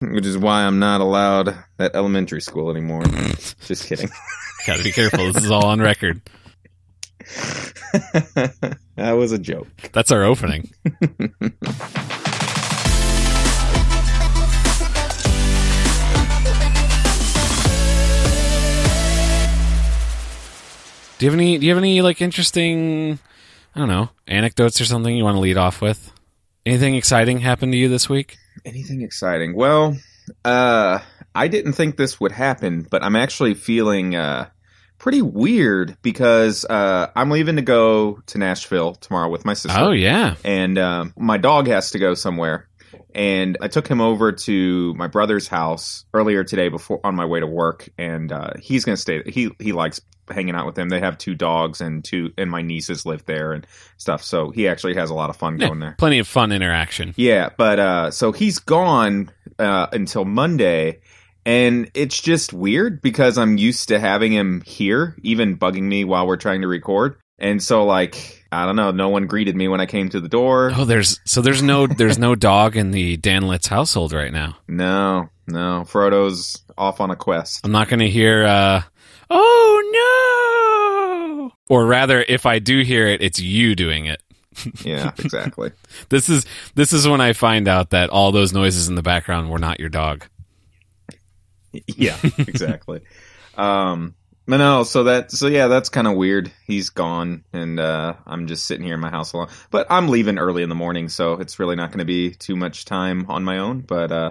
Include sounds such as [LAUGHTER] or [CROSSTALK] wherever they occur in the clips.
which is why I'm not allowed at elementary school anymore. [LAUGHS] Just kidding. Gotta be careful. This is all on record. [LAUGHS] that was a joke. That's our opening. [LAUGHS] Do you have any? Do you have any like interesting? I don't know anecdotes or something you want to lead off with. Anything exciting happened to you this week? Anything exciting? Well, uh, I didn't think this would happen, but I'm actually feeling uh, pretty weird because uh, I'm leaving to go to Nashville tomorrow with my sister. Oh yeah, and um, my dog has to go somewhere. And I took him over to my brother's house earlier today before on my way to work, and uh, he's going to stay. He he likes hanging out with them. They have two dogs and two, and my nieces live there and stuff. So he actually has a lot of fun Yeah, going there. plenty of fun interaction. Yeah, but uh, so he's gone uh, until Monday, and it's just weird because I'm used to having him here, even bugging me while we're trying to record. And so, like, I don't know, no one greeted me when I came to the door. Oh, there's so there's no there's no dog in the Danlitz household right now. No, no, Frodo's off on a quest. I'm not going to hear. uh Oh no! Or rather, if I do hear it, it's you doing it. [LAUGHS] Yeah, exactly. This is this is when I find out that all those noises in the background were not your dog. [LAUGHS] yeah, exactly. um, but no, so that, so yeah, that's kind of weird. He's gone, and uh, I'm just sitting here in my house alone. But I'm leaving early in the morning, so it's really not going to be too much time on my own. But uh,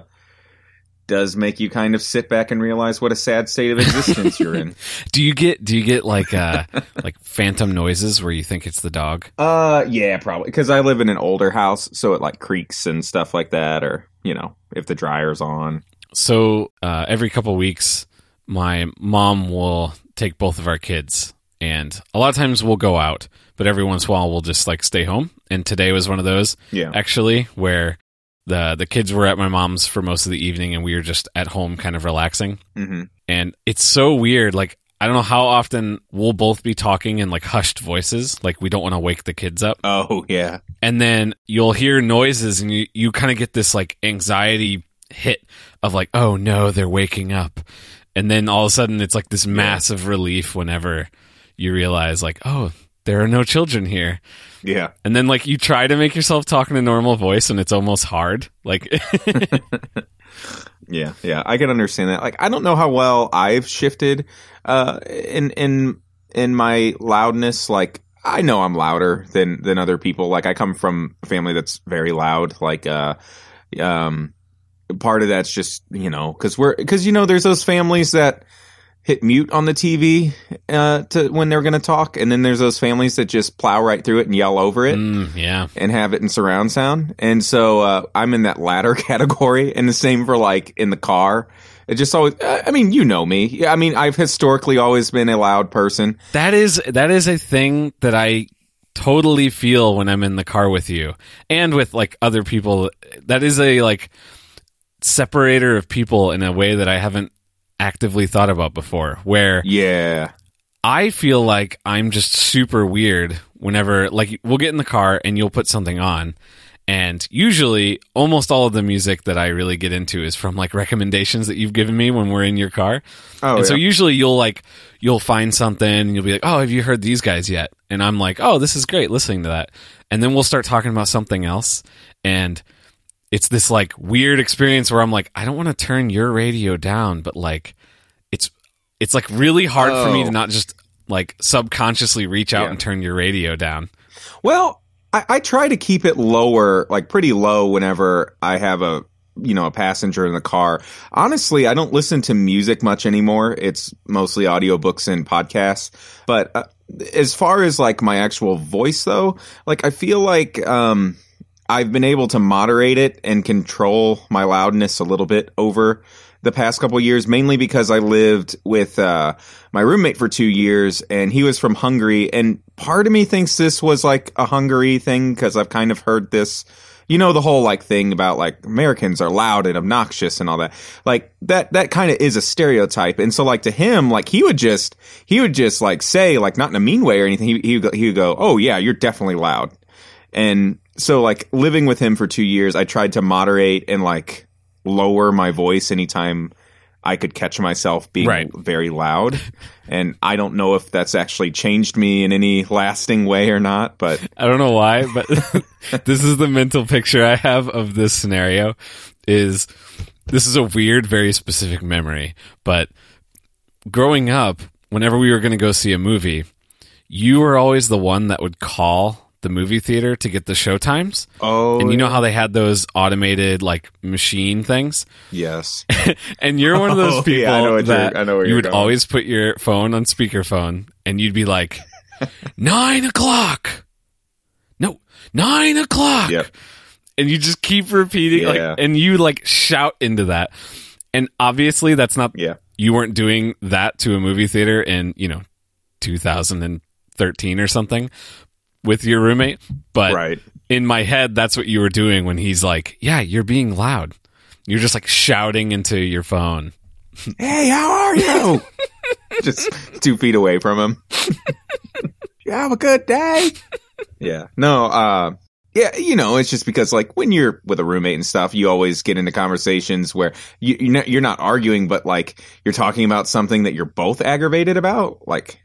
does make you kind of sit back and realize what a sad state of existence you're in. [LAUGHS] Do you get do you get like uh [LAUGHS] like phantom noises where you think it's the dog? Uh, yeah, probably because I live in an older house, so it like creaks and stuff like that, or you know, if the dryer's on. So uh, every couple weeks, my mom will take both of our kids, and a lot of times we'll go out, but every once in a while we'll just like stay home. And today was one of those, Yeah. actually, where the the kids were at my mom's for most of the evening, and we were just at home, kind of relaxing. hmm And it's so weird, like. I don't know how often we'll both be talking in like hushed voices, like we don't want to wake the kids up. Oh yeah, and then you'll hear noises and you, you kind of get this like anxiety hit of like oh no they're waking up and then all of a sudden it's like this massive relief whenever you realize like oh there are no children here yeah. and then like you try to make yourself talk in a normal voice and it's almost hard like [LAUGHS] Yeah, yeah, I can understand that. Like, I don't know how well I've shifted uh, in in in my loudness. Like, I know I'm louder than than other people. Like, I come from a family that's very loud. Like, uh, um, part of that's just you know because we're because you know there's those families that hit mute on the TV uh, to when they're going to talk, and then there's those families that just plow right through it and yell over it mm, yeah and have it in surround sound. And so uh, I'm in that latter [LAUGHS] category, and the same for like in the car. It just always. I mean, you know me. Yeah, I mean, I've historically always been a loud person. that is that is a thing that i totally feel when i'm in the car with you and with like other people that is a like separator of people in a way that i haven't actively thought about before where Yeah, i feel like i'm just super weird whenever like we'll get in the car and you'll put something on and usually almost all of the music that i really get into is from like recommendations that you've given me when we're in your car Oh, and so usually you'll like you'll find something and you'll be like, "Oh, have you heard these guys yet?" And I'm like, "Oh, this is great listening to that." And then we'll start talking about something else and it's this like weird experience where I'm like, "I don't want to turn your radio down, but like it's it's like really hard for me Oh. to not just like subconsciously reach out Yeah. and turn your radio down." Well, I, I try to keep it lower, like pretty low, whenever I have a you know a passenger in the car. Honestly, I don't listen to music much anymore. It's mostly audiobooks and podcasts. But uh, as far as like my actual voice, though, like I feel like um, I've been able to moderate it and control my loudness a little bit over the past couple years, mainly because I lived with uh, my roommate for two years, and he was from Hungary. And part of me thinks this was like a Hungary thing because I've kind of heard this. You know the whole like thing about like Americans are loud and obnoxious and all that. Like that that kind of is a stereotype. And so like to him, like he would just he would just like say like not in a mean way or anything. He he he would go, "Oh yeah, you're definitely loud." And so like living with him for 2 years, I tried to moderate and like lower my voice anytime I could catch myself being Right. very loud. And I don't know if that's actually changed me in any lasting way or not, but I don't know why, but [LAUGHS] this is the mental picture I have of this scenario is this is a weird, very specific memory, but growing up, whenever we were going to go see a movie, you were always the one that would call the movie theater to get the show times. oh, And you know oh. how they had those automated like machine things? yes. [LAUGHS] And you're one of those Oh, people yeah, I know that I know where you would going. always put your phone on speakerphone and you'd be like, [LAUGHS] nine o'clock. No, nine o'clock. Yep. And you just keep repeating, Yeah. like, and you like shout into that. And obviously, that's not, Yeah. you weren't doing that to a movie theater in, you know, 2013 or something with your roommate. But Right. in my head, that's what you were doing when he's like, yeah, you're being loud. You're just like shouting into your phone. [LAUGHS] Hey, how are you? [LAUGHS] Just two feet away from him. [LAUGHS] you have a good day. Yeah. No, uh, yeah, you know, it's just because like when you're with a roommate and stuff, you always get into conversations where you, you're not, you're not arguing, but like you're talking about something that you're both aggravated about, like,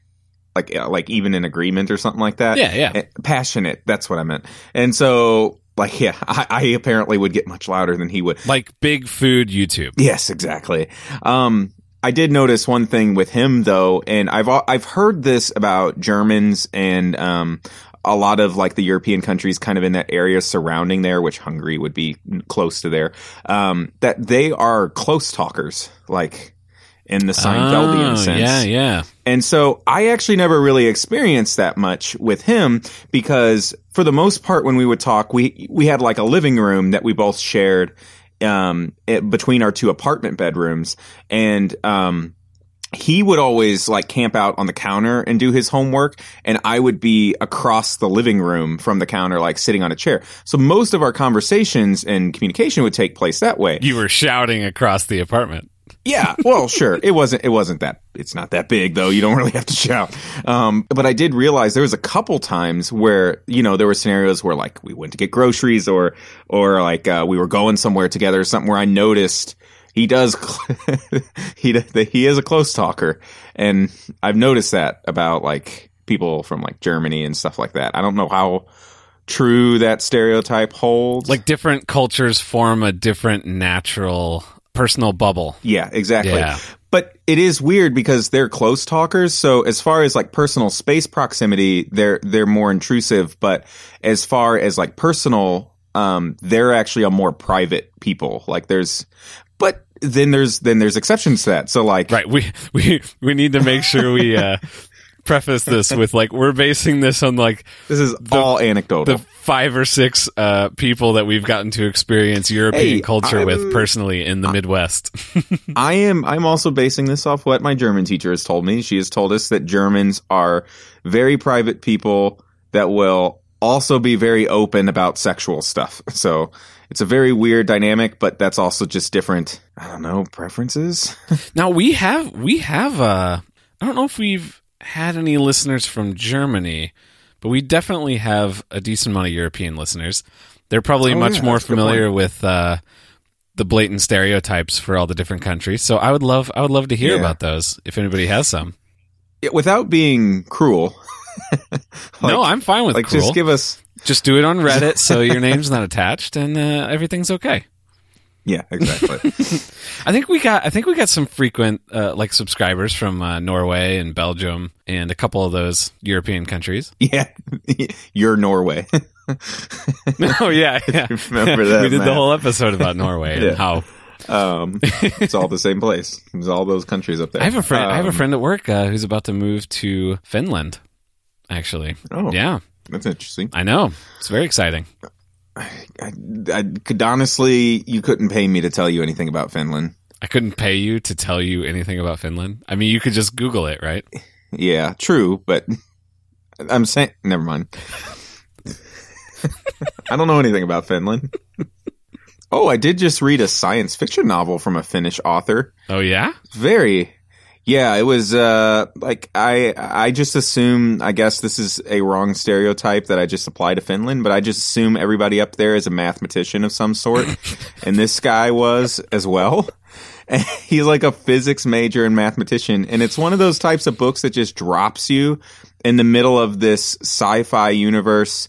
like, uh, like even in agreement or something like that. Yeah, yeah. Eh, Passionate. That's what I meant. And so, like, yeah, [LAUGHS] I, I apparently would get much louder than he would. Like big food YouTube. Yes, exactly. Um, I did notice one thing with him though, and I've I've heard this about Germans and um, a lot of like the European countries, kind of in that area surrounding there, which Hungary would be close to there. Um, that they are close talkers, like in the Seinfeldian Oh, sense. Yeah, yeah. And so I actually never really experienced that much with him because for the most part, when we would talk, we, we had like a living room that we both shared, um, it, between our two apartment bedrooms. And, um, he would always like camp out on the counter and do his homework and I would be across the living room from the counter, like sitting on a chair. So most of our conversations and communication would take place that way. You were shouting across the apartment. Yeah, well, sure. It wasn't. It wasn't that. It's not that big, though. You don't really have to shout. Um, but I did realize there was a couple times where you know there were scenarios where like we went to get groceries or or like uh, we were going somewhere together or something where I noticed he does [LAUGHS] he he is a close talker, and I've noticed that about like people from like Germany and stuff like that. I don't know how true that stereotype holds. Like different cultures form a different natural personal bubble. Yeah, exactly. Yeah. But it is weird because they're close talkers. So as far as like personal space proximity, they're they're more intrusive. But as far as like personal, um, they're actually a more private people. Like there's, but then there's then there's exceptions to that. So like Right. We we we need to make sure we uh preface this with like we're basing this on like this is all anecdotal. the five or six uh people that we've gotten to experience European Hey, culture I'm- with personally in the Midwest. [LAUGHS] I am I'm also basing this off what my German teacher has told me. She has told us that Germans are very private people that will also be very open about sexual stuff. [LAUGHS] So it's a very weird dynamic, but that's also just different, I don't know, preferences. [LAUGHS] now we have we have uh I don't know if we've had any listeners from Germany, but we definitely have a decent amount of European listeners. They're probably Oh, much yeah, more that's a good familiar with uh the blatant stereotypes for all the different countries. So I would love I would love to hear Yeah. about those if anybody has some. Yeah, Without being cruel. [LAUGHS] no, I'm fine with like cruel. just give us Just do it on Reddit so your name's not attached and uh, everything's okay. Yeah, exactly. [LAUGHS] I think we got I think we got some frequent uh, like subscribers from uh, Norway and Belgium and a couple of those European countries. [LAUGHS] yeah. You're Norway. [LAUGHS] oh yeah, yeah. Remember that we did the whole episode about Norway Yeah. and how um it's all the same place. It's all those countries up there. I have a friend I have a Um, friend at work uh, who's about to move to Finland. Actually, Oh, yeah, that's interesting. I know it's very exciting. I, I could honestly, you couldn't pay me to tell you anything about Finland. I couldn't pay you to tell you anything about Finland. I mean, you could just Google it, right? Yeah, true, but [LAUGHS] I'm saying, never mind. [LAUGHS] I don't know anything about Finland. Oh, I did just read a science fiction novel from a Finnish author. Oh yeah, Very, Yeah, it was uh like I I just assume I guess this is a wrong stereotype that I just apply to Finland, but I just assume everybody up there is a mathematician of some sort, [LAUGHS] and this guy was as well. And [LAUGHS] he's like a physics major and mathematician, and it's one of those types of books that just drops you in the middle of this sci-fi universe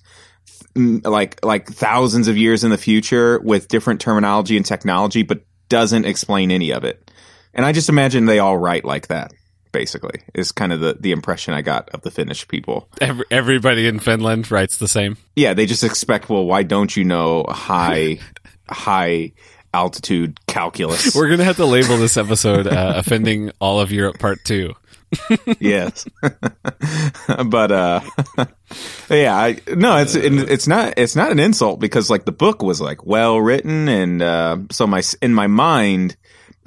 like like thousands of years in the future with different terminology and technology but doesn't explain any of it. And I just imagine they all write like that. Basically, is kind of the the impression I got of the Finnish people. Every, everybody in Finland writes the same. Yeah, they just expect. Well, why don't you know high high altitude calculus? We're gonna have to label this episode uh, "Offending All of Europe" Part Two. [LAUGHS] yes, [LAUGHS] but uh, [LAUGHS] yeah, I, no, it's it's not it's not an insult because like the book was like well written and uh, so my in my mind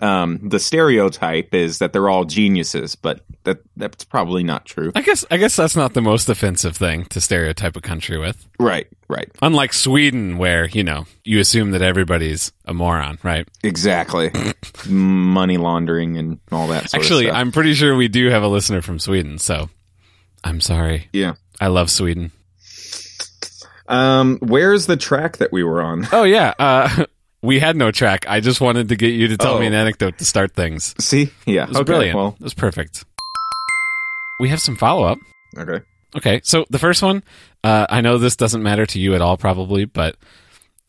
um, the stereotype is that they're all geniuses, but that that's probably not true. I guess I guess that's not the most offensive thing to stereotype a country with. Right, right, Unlike Sweden, where you know you assume that everybody's a moron, right? exactly. [COUGHS] Money laundering and all that. Sort Actually, of stuff. I'm pretty sure we do have a listener from Sweden, so I'm sorry. yeah. I love Sweden. Um, where's the track that we were on? Oh yeah, uh, [LAUGHS] we had no track. I just wanted to get you to tell me Oh. an anecdote to start things. See, yeah, It was okay, brilliant. Well, it was perfect. We have some follow up. okay. Okay, so the first one, uh, I know this doesn't matter to you at all, probably, but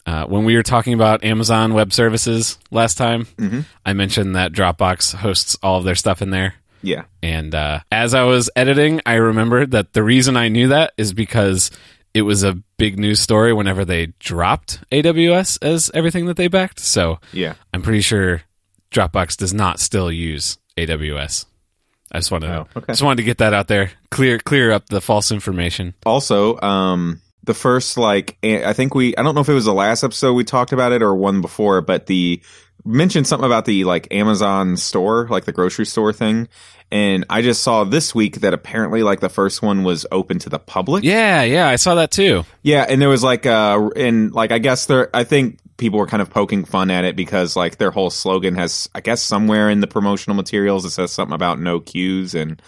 uh, when we were talking about Amazon Web Services last time, Mhm. I mentioned that Dropbox hosts all of their stuff in there. Yeah. And uh, as I was editing, I remembered that the reason I knew that is because it was a big news story whenever they dropped AWS as everything that they backed. So Yeah. I'm pretty sure Dropbox does not still use AWS. I just wanted, Oh, okay. just wanted to get that out there, clear clear up the false information. Also, um, the first like I think we I don't know if it was the last episode we talked about it or one before, but the mentioned something about the like Amazon store, like the grocery store thing. And I just saw this week that apparently like the first one was open to the public. Yeah, yeah, I saw that too. Yeah, and there was like uh and like I guess there I think people were kind of poking fun at it because like their whole slogan has I guess somewhere in the promotional materials it says something about no queues and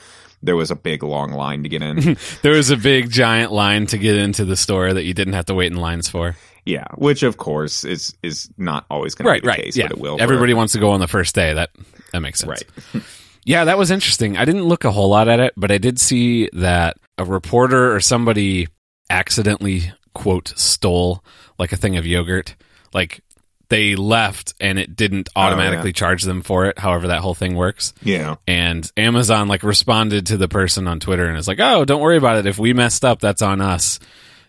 there was a big long line to get in. [LAUGHS] There was a big giant line to get into the store that you didn't have to wait in lines for. Yeah, which of course is is not always going Right, to be the right. case, yeah. but it will. Everybody wants to go on the first day. That that makes sense. right. [LAUGHS] Yeah, that was interesting. I didn't look a whole lot at it, but I did see that a reporter or somebody accidentally quote stole like a thing of yogurt. Like they left and it didn't oh, automatically charge them for it, however that whole thing works. Yeah. And Amazon like responded to the person on Twitter and is like, "Oh, don't worry about it. If we messed up, that's on us.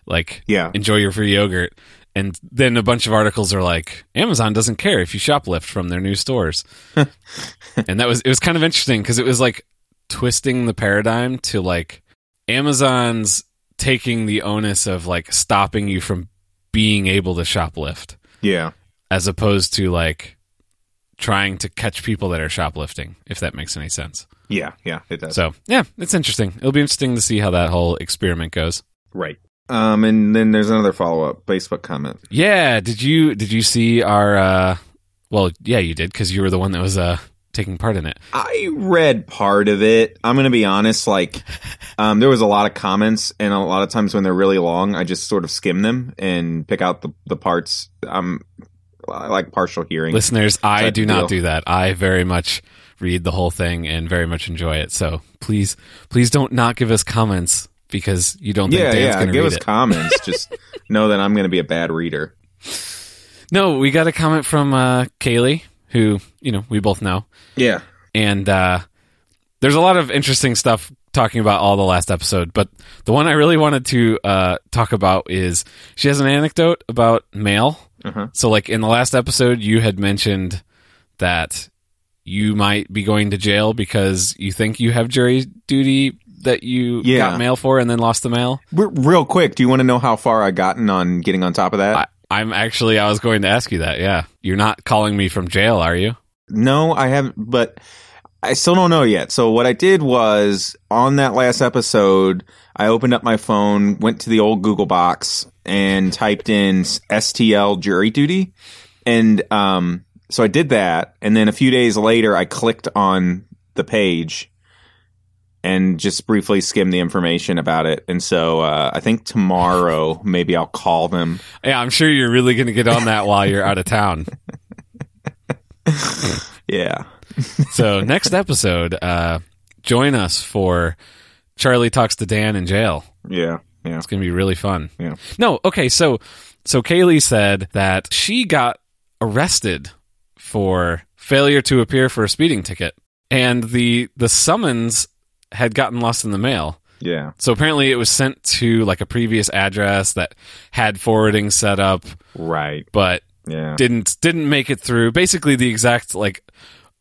Like, Yeah. enjoy your free yogurt." And then a bunch of articles are like, "Amazon doesn't care if you shoplift from their new stores." [LAUGHS] and that was it was kind of interesting because it was like twisting the paradigm to like Amazon's taking the onus of like stopping you from being able to shoplift Yeah. as opposed to like trying to catch people that are shoplifting, if that makes any sense. Yeah. Yeah. It does. So yeah, it's interesting. It'll be interesting to see how that whole experiment goes. right. Um, and then there's another follow up Facebook comment. Yeah, did you did you see our? uh Well, yeah, you did because you were the one that was uh taking part in it. I read part of it. I'm going to be honest. Like, um, there was a lot of comments, and a lot of times when they're really long, I just sort of skim them and pick out the the parts. Um, I like partial hearing. Listeners, I Type do not do that. I very much read the whole thing and very much enjoy it. So please, please don't not give us comments because you don't think yeah, Dan's yeah. going to Give us it. comments. [LAUGHS] just know that I'm going to be a bad reader. no, we got a comment from uh, Kaylee, who you know we both know. Yeah. and uh, there's a lot of interesting stuff talking about all the last episode but the one i really wanted to uh, talk about is she has an anecdote about mail Uh-huh. so like in the last episode you had mentioned that you might be going to jail because you think you have jury duty that you Yeah. got mail for and then lost the mail Real quick, do you want to know how far I gotten on getting on top of that? I, i'm actually i was going to ask you that yeah you're not calling me from jail are you No, I haven't, but I still don't know yet. So what I did was on that last episode, I opened up my phone, went to the old Google box and typed in STL jury duty. And, um, so I did that. And then a few days later, I clicked on the page and just briefly skim the information about it. And so uh, I think tomorrow maybe I'll call them. Yeah, I'm sure you're really going to get on that while you're out of town. [LAUGHS] Yeah. So next episode, uh, join us for Charlie talks to Dan in jail. Yeah. Yeah. It's going to be really fun. Yeah. No, okay, so so Kaylee said that she got arrested for failure to appear for a speeding ticket, and the the summons had gotten lost in the mail. Yeah. So apparently, it was sent to like a previous address that had forwarding set up, Right. but Yeah. didn't didn't make it through. Basically, the exact like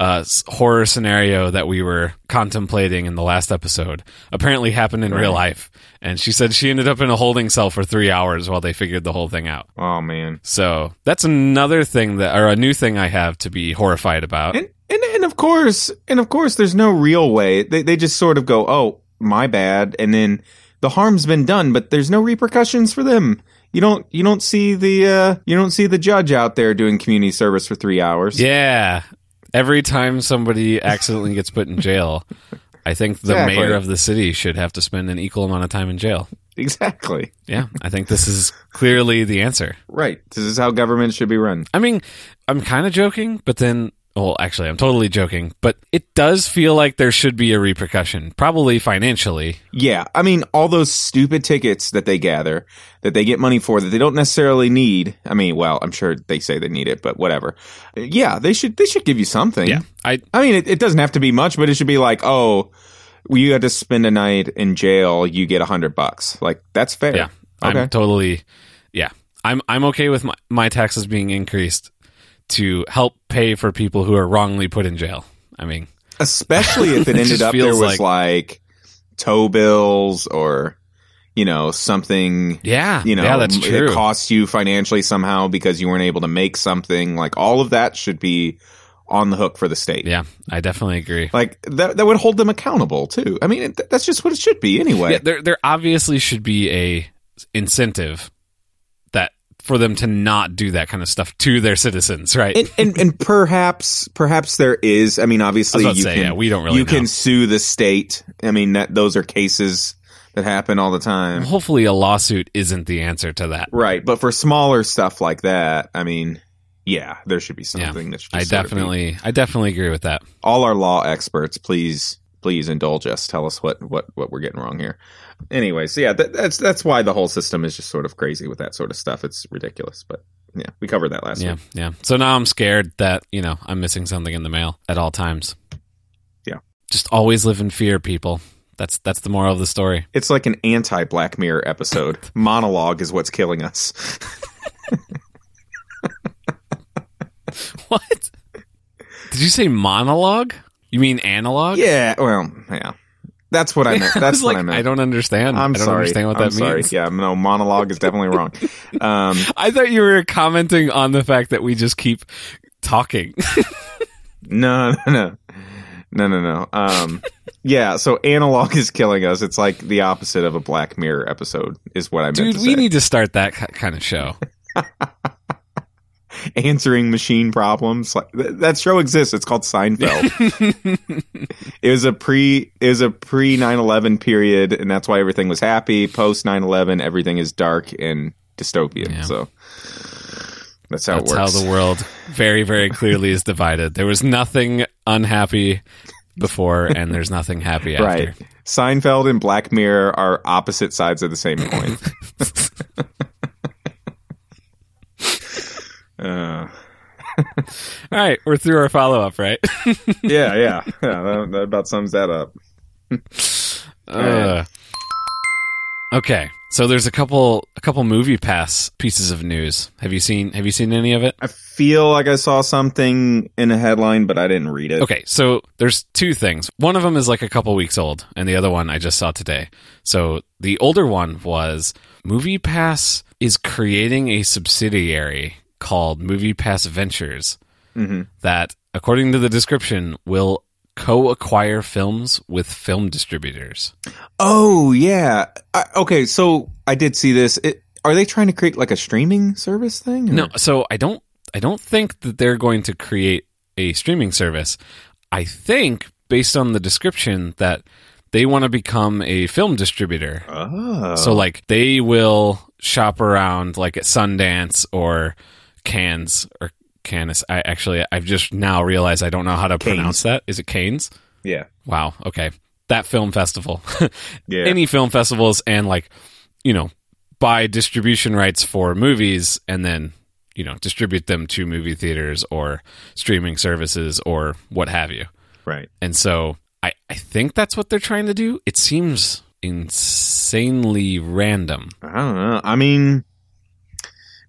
uh, horror scenario that we were contemplating in the last episode apparently happened in real life. And she said she ended up in a holding cell for three hours while they figured the whole thing out. oh man. So that's another thing that, or a new thing I have to be horrified about. And, and and of course, and of course, there's no real way. They they just sort of go, "Oh, my bad," and then the harm's been done, but there's no repercussions for them. You don't you don't see the uh, you don't see the judge out there doing community service for three hours. Yeah. Every time somebody accidentally gets put in jail, I think the Exactly. mayor of the city should have to spend an equal amount of time in jail. exactly. Yeah, I think this is clearly the answer. Right. This is how government should be run. I mean, I'm kind of joking, but then, well, actually, I'm totally joking, but it does feel like there should be a repercussion, probably financially. Yeah, I mean, all those stupid tickets that they gather, that they get money for, that they don't necessarily need. I mean, well, I'm sure they say they need it, but whatever. Yeah, they should they should give you something. Yeah. I I mean, it, it doesn't have to be much, but it should be like, oh, you had to spend a night in jail, you get a hundred bucks. Like that's fair. yeah, Okay. I'm totally yeah. I'm I'm okay with my, my taxes being increased to help pay for people who are wrongly put in jail. I mean, Especially if it [LAUGHS] It ended up there was like, tow bills or you know something yeah, you know yeah, that's true. it costs you financially somehow because you weren't able to make something like all of that should be on the hook for the state yeah, I definitely agree. like that that would hold them accountable too i mean it, that's just what it should be anyway Yeah, there there obviously should be a incentive for them to not do that kind of stuff to their citizens, right? and, and and perhaps perhaps there is i mean obviously I you say, can yeah, we don't really you know. can sue the state i mean that those are cases that happen all the time Hopefully, a lawsuit isn't the answer to that. right but for smaller stuff like that i mean yeah there should be something that should I definitely, I definitely agree with that. all our law experts, please, please indulge us. Tell us what what what we're getting wrong here. Anyway, so yeah, that, that's that's why the whole system is just sort of crazy with that sort of stuff. It's ridiculous, but yeah, we covered that last Yeah, week. yeah. So now I'm scared that you know I'm missing something in the mail at all times. Yeah. just always live in fear, people. That's that's the moral of the story. It's like an anti Black Mirror episode. [LAUGHS] Monologue is what's killing us. [LAUGHS] What? Did you say monologue? You mean analog? yeah, well, yeah, that's what I meant. [LAUGHS] I That's was what like, I meant. I don't understand. I'm I don't sorry. understand what I'm that sorry. means. Yeah, no, monologue is definitely wrong. [LAUGHS] Um, I thought you were commenting on the fact that we just keep talking. [LAUGHS] No, no, no. No, no, no. Um, yeah, so analog is killing us. It's like the opposite of a Black Mirror episode, is what I meant Dude, we say. need to start that ki- kind of show. [LAUGHS] Answering machine problems. Like th- that show exists. It's called Seinfeld. [LAUGHS] it was a pre. It was a pre 9-11 period, and that's why everything was happy. Post 9-11, everything is dark and dystopian. Yeah. So that's how That's it how the world very, very clearly is divided. There was nothing unhappy before, and there's nothing happy [LAUGHS] after. Right. Seinfeld and Black Mirror are opposite sides of the same coin. Uh, [LAUGHS] All right, we're through our follow up, right? [LAUGHS] yeah, yeah, yeah. That, that about sums that up. [LAUGHS] Uh, okay, so there's a couple a couple MoviePass pieces of news. Have you seen Have you seen any of it? I feel like I saw something in a headline, but I didn't read it. Okay, so there's two things. One of them is like a couple weeks old, and the other one I just saw today. So the older one was MoviePass is creating a subsidiary called MoviePass Ventures hmm that, according to the description, will co-acquire films with film distributors. Oh yeah. I, okay, so I did see this. It, are they trying to create like a streaming service thing? or- No, so I don't I don't think that they're going to create a streaming service. I think based on the description that they want to become a film distributor. Oh. So like they will shop around like at Sundance or Cannes or Cannes. I actually I've just now realized I don't know how to Cannes. pronounce that. Is it Cannes? yeah. Wow. Okay. That film festival. [LAUGHS] Yeah. Any film festivals and like, you know, buy distribution rights for movies and then, you know, distribute them to movie theaters or streaming services or what have you. right. And so I, I think that's what they're trying to do. It seems insanely random. I don't know. I mean,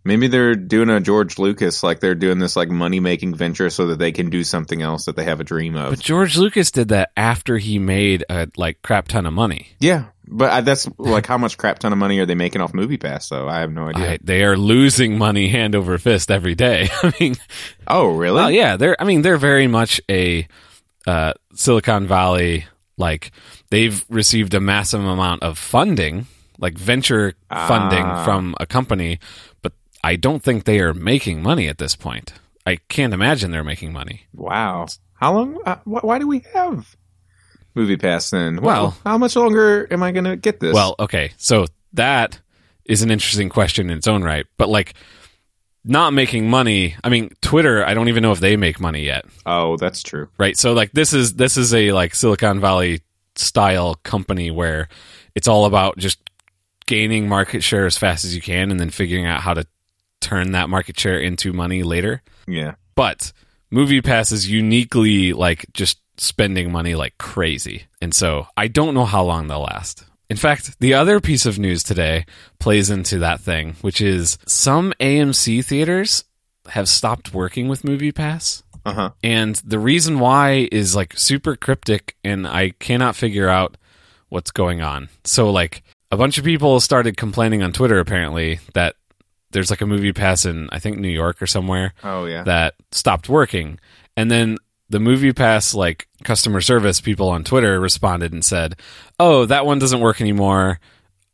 maybe they're doing a George Lucas, like they're doing this like money making venture so that they can do something else that they have a dream of. But George Lucas did that after he made a like crap ton of money. yeah, but I, that's like how much crap ton of money are they making off MoviePass? Though I have no idea. I, they are losing money hand over fist every day. [LAUGHS] I mean, oh, really? well, yeah, they're. I mean, they're very much a uh, Silicon Valley. Like they've received a massive amount of funding, like venture funding Ah. from a company, but I don't think they are making money at this point. I can't imagine they're making money. Wow. How long? Uh, wh- why do we have MoviePass then? Well- how much longer am I going to get this? Well, okay, so that is an interesting question in its own right, but like not making money. I mean, Twitter. I don't even know if they make money yet. oh, that's true. right so like this is this is a like silicon valley style company where it's all about just gaining market share as fast as you can and then figuring out how to turn that market share into money later Yeah. but MoviePass is uniquely like just spending money like crazy and so i don't know how long they'll last in fact the other piece of news today plays into that thing which is some amc theaters have stopped working with MoviePass Uh huh. and the reason why is like super cryptic and I cannot figure out what's going on. So like a bunch of people started complaining on Twitter apparently that there's like a MoviePass in I think New York or somewhere Oh, yeah. that stopped working. And then the MoviePass like customer service people on Twitter responded and said, "Oh, that one doesn't work anymore."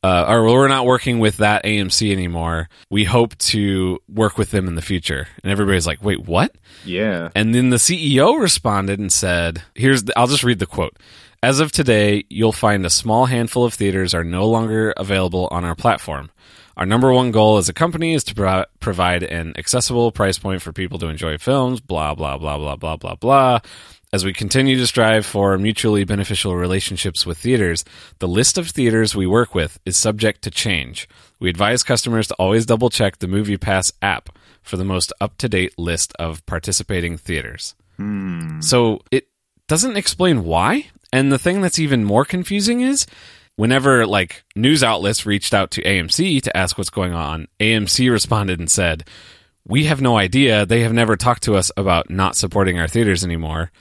Uh, or we're not working with that AMC anymore. We hope to work with them in the future. And everybody's like, wait, what? yeah. And then the CEO responded and said, "Here's the, I'll just read the quote. As of today, you'll find a small handful of theaters are no longer available on our platform. Our number one goal as a company is to pro- provide an accessible price point for people to enjoy films, blah blah blah blah blah blah blah. As we continue to strive for mutually beneficial relationships with theaters, the list of theaters we work with is subject to change. We advise customers to always double check the MoviePass app for the most up to date list of participating theaters. Hmm. So it doesn't explain why. And the thing that's even more confusing is whenever like news outlets reached out to AMC to ask what's going on, AMC responded and said, "We have no idea. They have never talked to us about not supporting our theaters anymore."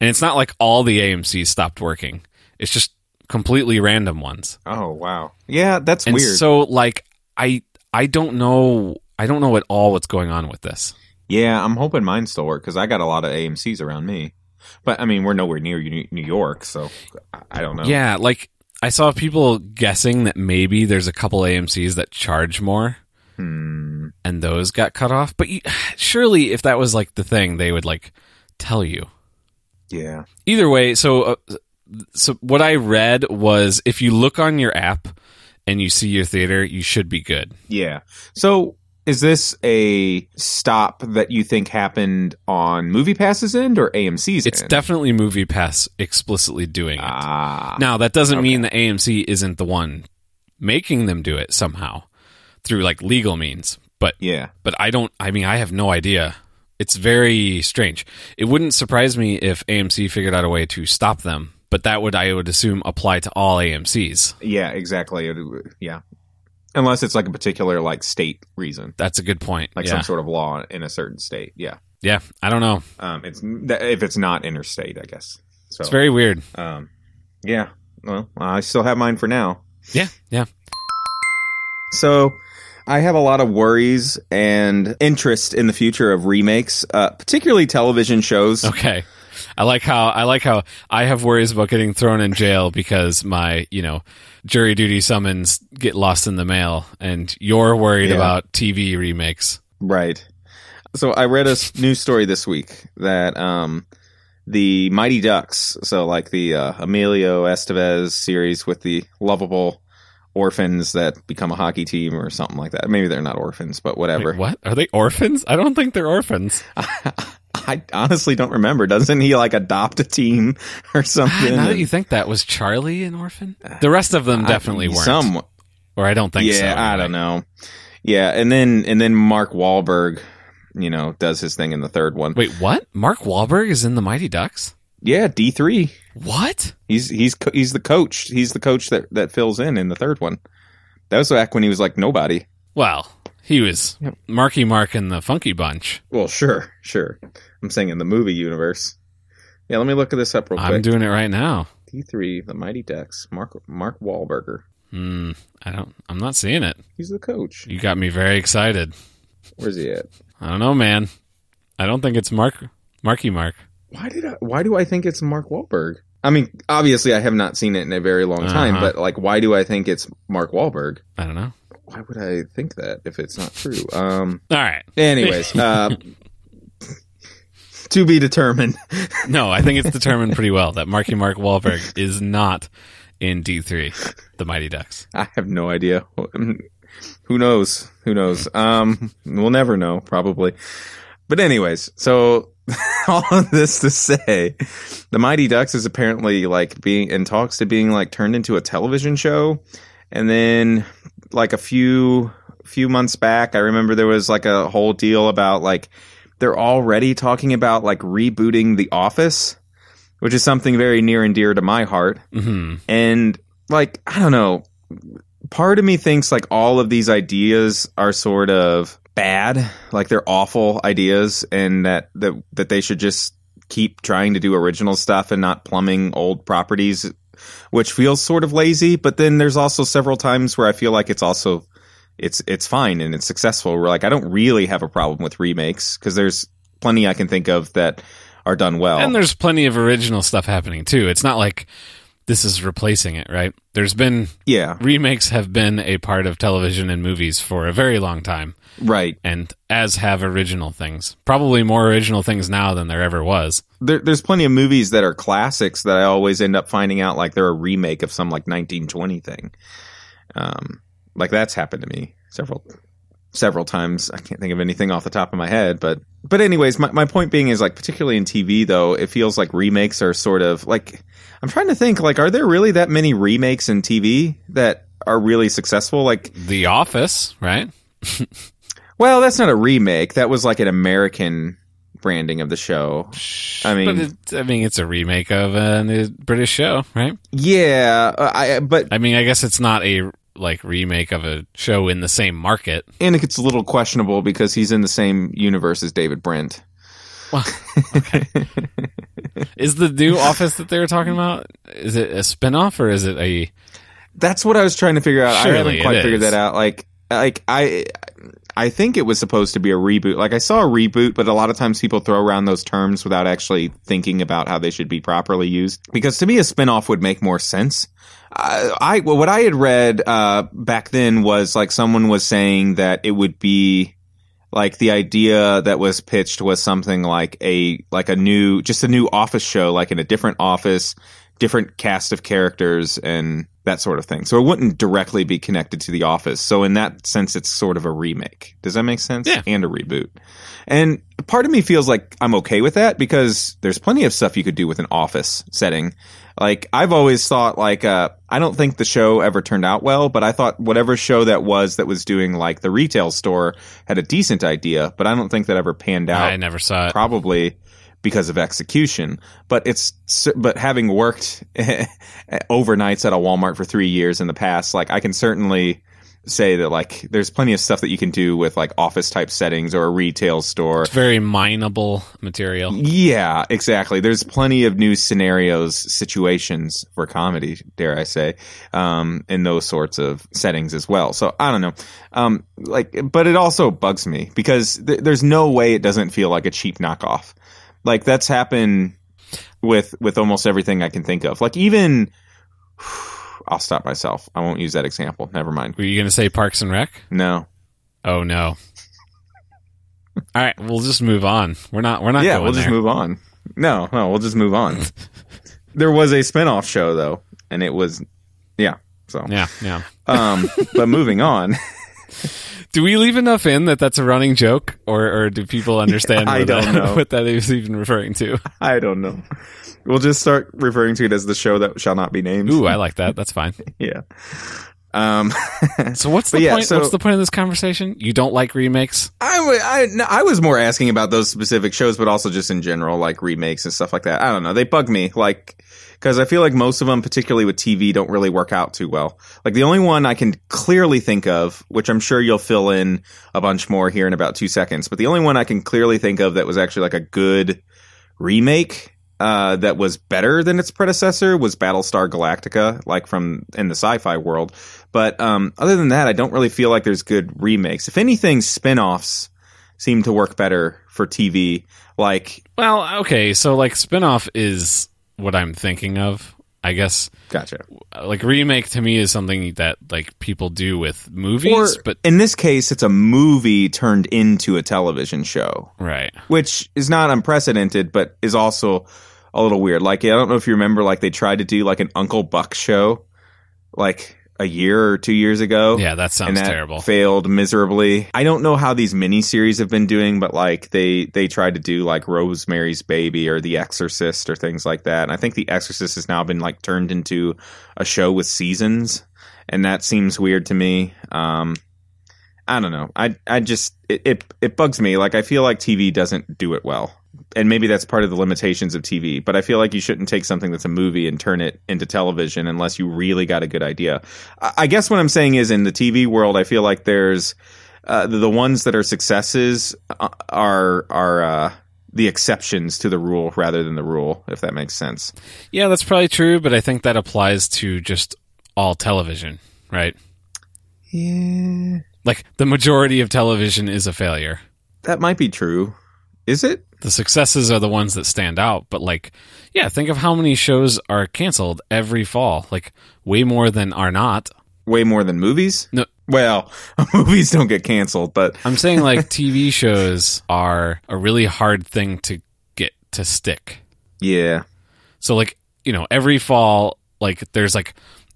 And it's not like all the AMCs stopped working. It's just completely random ones. Oh, wow. Yeah, that's And weird. so like I I don't know I don't know at all what's going on with this. yeah, I'm hoping mine still work because I got a lot of AMCs around me. But I mean, we're nowhere near New York, so I don't know. Yeah, like I saw people guessing that maybe there's a couple AMCs that charge more Hmm. and those got cut off. But you, surely if that was like the thing, they would like tell you. Yeah. Either way, so uh, so what I read was if you look on your app and you see your theater, you should be good. Yeah. So is this a stop that you think happened on MoviePass's end or AMC's It's end? definitely MoviePass explicitly doing it. ah. Now, that doesn't mean that AMC isn't the one making them do it somehow through like legal means. But Yeah. but I don't. I mean, I have no idea. It's very strange. It wouldn't surprise me if AMC figured out a way to stop them, but that would I would assume apply to all AMC's. Yeah. Exactly. Yeah. Unless it's like a particular like state reason, That's a good point. like yeah, some sort of law in a certain state. Yeah. yeah. I don't know. Um. It's if it's not interstate, I guess. So. It's very weird. um. Yeah. Well, I still have mine for now. Yeah, yeah. So I have a lot of worries and interest in the future of remakes, uh, particularly television shows. Okay. I like how I like how I have worries about getting thrown in jail because my, you know, jury duty summons get lost in the mail and you're worried Yeah. about TV remakes. Right. So I read a news story this week that um, the Mighty Ducks. So like the uh, Emilio Estevez series with the lovable orphans that become a hockey team or something like that. Maybe they're not orphans, but whatever. Wait, what? Are they orphans? I don't think they're orphans. [LAUGHS] I honestly don't remember. Doesn't he like adopt a team or ah, something? now that you think that was Charlie an orphan? Uh, the rest of them definitely I, weren't. Some, or I don't think yeah, so. I anyway. don't know. Yeah, and then and then Mark Wahlberg, you know, does his thing in the third one. Wait, what? Mark Wahlberg is in the Mighty Ducks? Yeah, D three. What? He's he's he's the coach. He's the coach that that fills in in the third one. That was back when he was like nobody. Well, he was Yep. Marky Mark and the Funky Bunch. Well, sure, sure. I'm saying in the movie universe. Yeah, let me look at this up real quick. I'm doing it right now. D three, the Mighty Ducks. Mark Mark Wahlberger. Hmm. I don't. I'm not seeing it. He's the coach. You got me very excited. Where's he at? I don't know, man. I don't think it's Mark Marky Mark. Why did I? Why do I think it's Mark Wahlberg? I mean, obviously, I have not seen it in a very long time, Uh-huh. but like, why do I think it's Mark Wahlberg? I don't know. Why would I think that if it's not true? Um. All right. Anyways, [LAUGHS] uh, to be determined. [LAUGHS] No, I think it's determined pretty well that Marky Mark Wahlberg is not in D3, the Mighty Ducks. I have no idea. Who knows? Who knows? Um, we'll never know, probably. But anyways, so [LAUGHS] all of this to say, the Mighty Ducks is apparently like being in talks to being like turned into a television show, and then like a few few months back, I remember there was like a whole deal about like they're already talking about like rebooting The Office, which is something very near and dear to my heart. hmm And like, I don't know, part of me thinks like all of these ideas are sort of bad, like they're awful ideas and that that that they should just keep trying to do original stuff and not plumbing old properties which feels sort of lazy, but then there's also several times where I feel like it's also it's it's fine and it's successful. Where like I don't really have a problem with remakes because there's plenty I can think of that are done well. And there's plenty of original stuff happening too. It's not like this is replacing it, right? There's been yeah, remakes have been a part of television and movies for a very long time, right. and as have original things. Probably more original things now than there ever was. there, there's plenty of movies that are classics that I always end up finding out like they're a remake of some like 1920 thing. Um, like that's happened to me several several times. I can't think of anything off the top of my head, but but anyways, my my point being is like particularly in TV though, it feels like remakes are sort of like I'm trying to think like are there really that many remakes in TV that are really successful? Like The Office, right? [LAUGHS] well, that's not a remake. That was like an American branding of the show. I mean- but it, I mean, it's a remake of a British show, right? Yeah, uh, I but I mean, I guess it's not a like remake of a show in the same market. and it gets a little questionable because he's in the same universe as David Brent. Well, okay. [LAUGHS] is the new Office that they were talking about? Is it a spinoff or is it a? That's what I was trying to figure out. I haven't quite figured that out. Like, like I, I think it was supposed to be a reboot. Like I saw a reboot, but a lot of times people throw around those terms without actually thinking about how they should be properly used. Because to me, a spinoff would make more sense. I, I well, what I had read uh, back then was like someone was saying that it would be like the idea that was pitched was something like a like a new just a new office show like in a different office different cast of characters and that sort of thing. So it wouldn't directly be connected to the office. So in that sense it's sort of a remake. Does that make sense? Yeah. and a reboot. And part of me feels like i'm okay with that because there's plenty of stuff you could do with an office setting. Like I've always thought like uh I don't think the show ever turned out well, but I thought whatever show that was that was doing like the retail store had a decent idea, but I don't think that ever panned out. I never saw it. probably because of execution. But it's but having worked [LAUGHS] overnights at a Walmart for 3 years in the past, like I can certainly say that like there's plenty of stuff that you can do with like office type settings or a retail store. It's very mineable material. Yeah, exactly. There's plenty of new scenarios, situations for comedy, dare I say, um, in those sorts of settings as well. So I don't know. Um, like, but it also bugs me because th- there's no way it doesn't feel like a cheap knockoff. Like that's happened with, with almost everything I can think of. Like even, [SIGHS] I'll stop myself. I won't use that example. Never mind. Were you going to say Parks and Rec? No. Oh no. All right, we'll just move on. We're not. We're not. yeah, we'll just there. move on. No, no, we'll just move on. [LAUGHS] there was a spin-off show though, and it was yeah. So Yeah, yeah. um but moving on. [LAUGHS] Do we leave enough in that that's a running joke, or or do people understand [LAUGHS] I what, don't that, know. [LAUGHS] what that is even referring to? I don't know. We'll just start referring to it as the show that shall not be named. Ooh, I like that. That's fine. [LAUGHS] yeah. Um So what's the yeah, point? so- what's the point of this conversation? You don't like remakes? I I- no, I was more asking about those specific shows, but also just in general, like remakes and stuff like that. I don't know. They bug me, like, because I feel like most of them, particularly with TV, don't really work out too well. Like the only one I can clearly think of, which I'm sure you'll fill in a bunch more here in about two seconds, but the only one I can clearly think of that was actually like a good remake. Uh, that was better than its predecessor was Battlestar Galactica, like from in the sci-fi world. But um, other than that, I don't really feel like there's good remakes. If anything, spin-offs seem to work better for TV. Like, Well, okay. So like spin-off is what I'm thinking of. I guess gotcha. like remake to me is something that like people do with movies, Or but in this case, it's a movie turned into a television show, right. which is not unprecedented, but is also a little weird. Like, I don't know if you remember, like they tried to do like an Uncle Buck show, like a year or two years ago. Yeah, that sounds and that terrible. failed miserably. I don't know how these miniseries have been doing, but like they they tried to do like Rosemary's Baby or The Exorcist or things like that. And I think The Exorcist has now been like turned into a show with seasons, and that seems weird to me. Um, I don't know. I I just it, it it bugs me. Like I feel like TV doesn't do it well. And maybe that's part of the limitations of TV, but I feel like you shouldn't take something that's a movie and turn it into television unless you really got a good idea. I I guess what I'm saying is in the TV world, I feel like there's uh, the, the ones that are successes uh, are are uh, the exceptions to the rule rather than the rule, if that makes sense. Yeah, that's probably true, but I think that applies to just all television, right? Yeah, Like the majority of television is a failure. that might be true. Is it? The successes are the ones that stand out, but like, yeah, think of how many shows are canceled every fall, like way more than are not. Way more than movies? No, Well, [LAUGHS] movies don't get canceled, but I'm saying like [LAUGHS] TV shows are a really hard thing to get to stick. yeah, So like, you know, every fall like there's like